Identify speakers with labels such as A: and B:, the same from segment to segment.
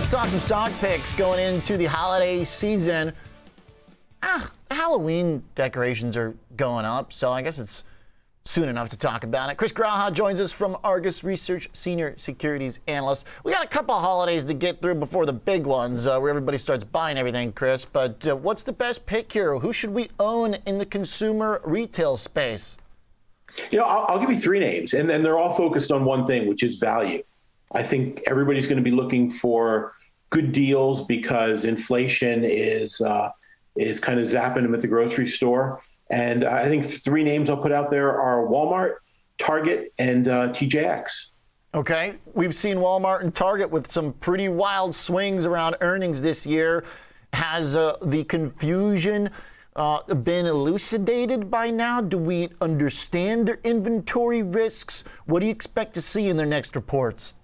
A: Let's talk some stock picks going into the holiday season. Ah, Halloween decorations are going up, so I guess it's soon enough to talk about it. Chris Graja joins us from Argus Research, Senior Securities Analyst. We got a couple holidays to get through before the big ones uh, where everybody starts buying everything, Chris. But uh, what's the best pick here? Who should we own in the consumer retail space?
B: You know, I'll, I'll give you three names, and then they're all focused on one thing, which is value. I think everybody's going to be looking for good deals because inflation is uh, is kind of zapping them at the grocery store. And I think three names I'll put out there are Walmart, Target, and uh, TJX.
A: Okay, we've seen Walmart and Target with some pretty wild swings around earnings this year. Has uh, the confusion uh, been elucidated by now? Do we understand their inventory risks? What do you expect to see in their next reports?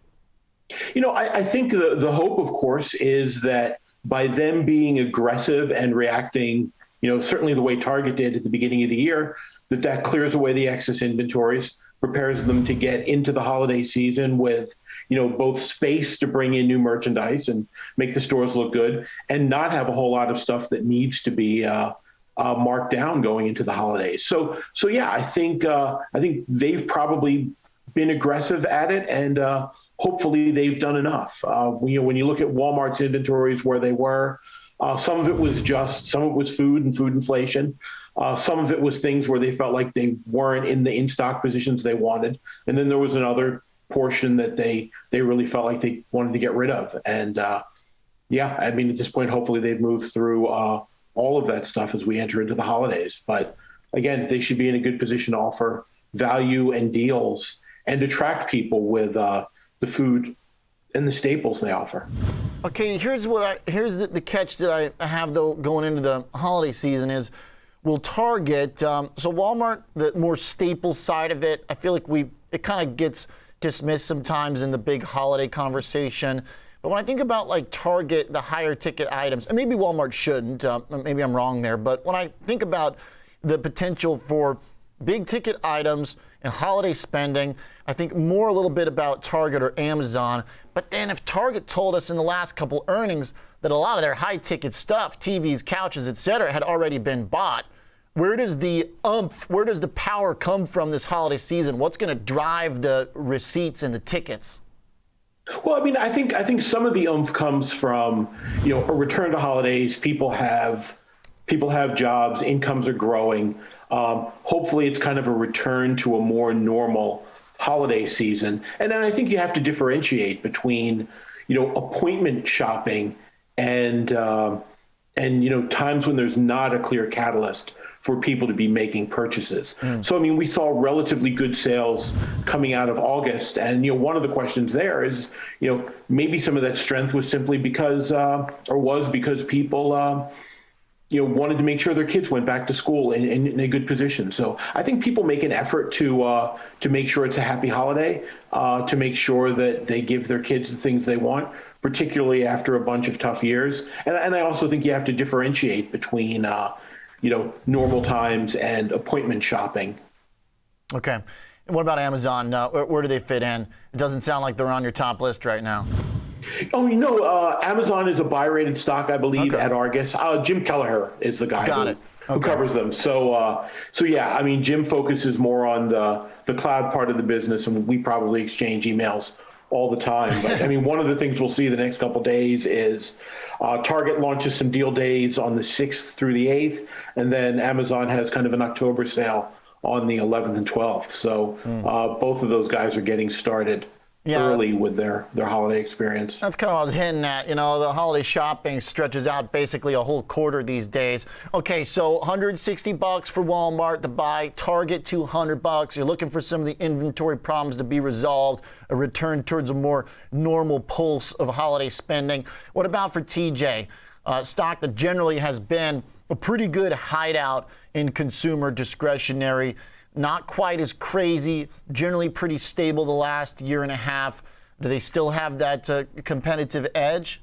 B: You know, I, I think the, the hope, of course, is that by them being aggressive and reacting, you know, certainly the way Target did at the beginning of the year, that that clears away the excess inventories, prepares them to get into the holiday season with, you know, both space to bring in new merchandise and make the stores look good, and not have a whole lot of stuff that needs to be uh, uh, marked down going into the holidays. So, so yeah, I think uh, I think they've probably been aggressive at it, and uh, hopefully they've done enough. Uh, you know, when you look at Walmart's inventories where they were, uh, some of it was just, some of it was food and food inflation. Uh, some of it was things where they felt like they weren't in the in-stock positions they wanted, and then there was another portion that they they really felt like they wanted to get rid of. And uh, yeah, I mean, at this point, hopefully they've moved through uh, all of that stuff as we enter into the holidays. But again, they should be in a good position to offer value and deals and attract people with uh, the food and the staples they offer.
A: Okay, here's what I here's the, the catch that I have though going into the holiday season is we'll Target um, so Walmart the more staple side of it I feel like we it kind of gets dismissed sometimes in the big holiday conversation. But when I think about like Target, the higher ticket items, and maybe Walmart shouldn't, uh, maybe I'm wrong there, but when I think about the potential for big ticket items and holiday spending, I think more a little bit about Target or Amazon. But then if Target told us in the last couple earnings that a lot of their high ticket stuff, TVs, couches, etc., had already been bought, where does the umph, where does the power come from this holiday season? What's going to drive the receipts and the tickets?
B: Well, I mean, I think I think some of the umph comes from you know a return to holidays. People have people have jobs, incomes are growing. Um, hopefully, it's kind of a return to a more normal holiday season. And then I think you have to differentiate between, you know, appointment shopping and uh, and you know times when there's not a clear catalyst for people to be making purchases. Mm. So I mean, we saw relatively good sales coming out of August, and you know, one of the questions there is, you know, maybe some of that strength was simply because, uh, or was because people. Uh, you know, wanted to make sure their kids went back to school in, in, in a good position. So I think people make an effort to uh, to make sure it's a happy holiday, uh, to make sure that they give their kids the things they want, particularly after a bunch of tough years. And, and I also think you have to differentiate between, uh, you know, normal times and appointment shopping.
A: Okay. And what about Amazon? Uh, where, where do they fit in? It doesn't sound like they're on your top list right now.
B: Oh, you know, uh, Amazon is a buy rated stock, I believe, okay. at Argus. Uh, Jim Kelleher is the guy who, okay. who, covers them. So, uh, so yeah, I mean, Jim focuses more on the the cloud part of the business, and we probably exchange emails all the time. But I mean, one of the things we'll see the next couple days is uh, Target launches some deal days on the sixth through the eighth, and then Amazon has kind of an October sale on the 11th and 12th. So mm. both of those guys are getting started yeah, early with their, their holiday experience.
A: That's kind of what I was hinting at. You know, the holiday shopping stretches out basically a whole quarter these days. Okay, so 160 bucks for Walmart to buy, Target 200 bucks. You're looking for some of the inventory problems to be resolved, a return towards a more normal pulse of holiday spending. What about for TJ? Uh, stock that generally has been a pretty good hideout in consumer discretionary not quite as crazy, generally pretty stable the last year and a half. Do they still have that uh, competitive edge?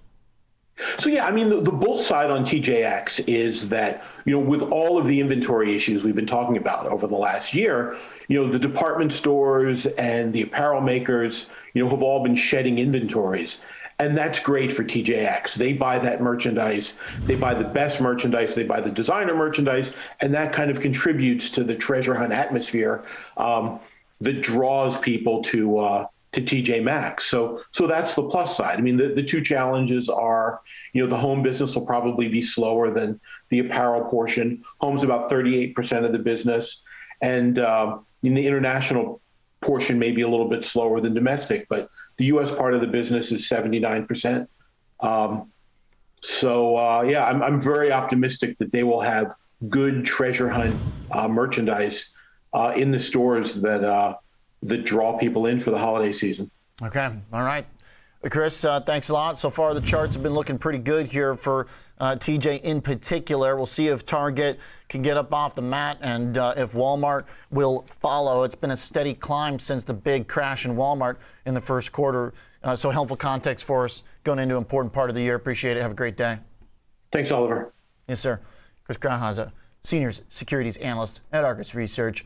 B: So yeah, I mean the, the bull side on TJX is that you know with all of the inventory issues we've been talking about over the last year, you know the department stores and the apparel makers you know have all been shedding inventories, And that's great for TJX. They buy that merchandise. They buy the best merchandise. They buy the designer merchandise. And that kind of contributes to the treasure hunt atmosphere um, that draws people to, uh, to TJ Maxx. So, so that's the plus side. I mean, the, the two challenges are, you know, the home business will probably be slower than the apparel portion. Home's about 38% of the business. And uh, in the international portion, maybe a little bit slower than domestic, but the U.S. part of the business is 79%. Um, so, uh, yeah, I'm, I'm very optimistic that they will have good treasure hunt uh, merchandise uh, in the stores that uh, that draw people in for the holiday season.
A: Okay, all right. Chris, uh, thanks a lot. So far, the charts have been looking pretty good here for uh, TJ in particular. We'll see if Target can get up off the mat and uh, if Walmart will follow. It's been a steady climb since the big crash in Walmart in the first quarter. Uh, so, helpful context for us going into an important part of the year. Appreciate it. Have a great day.
B: Thanks, Oliver.
A: Yes, sir. Chris Grahaza, Senior Securities Analyst at Argus Research.